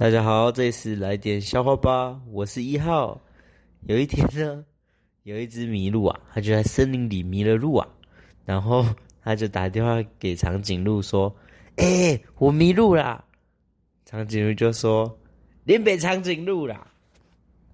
大家好，这里是来点笑话吧，我是一号。有一天呢，有一只麋鹿啊，它就在森林里迷了路啊，然后它就打电话给长颈鹿说：“哎，我迷路啦！”长颈鹿就说：“林北长颈鹿啦。”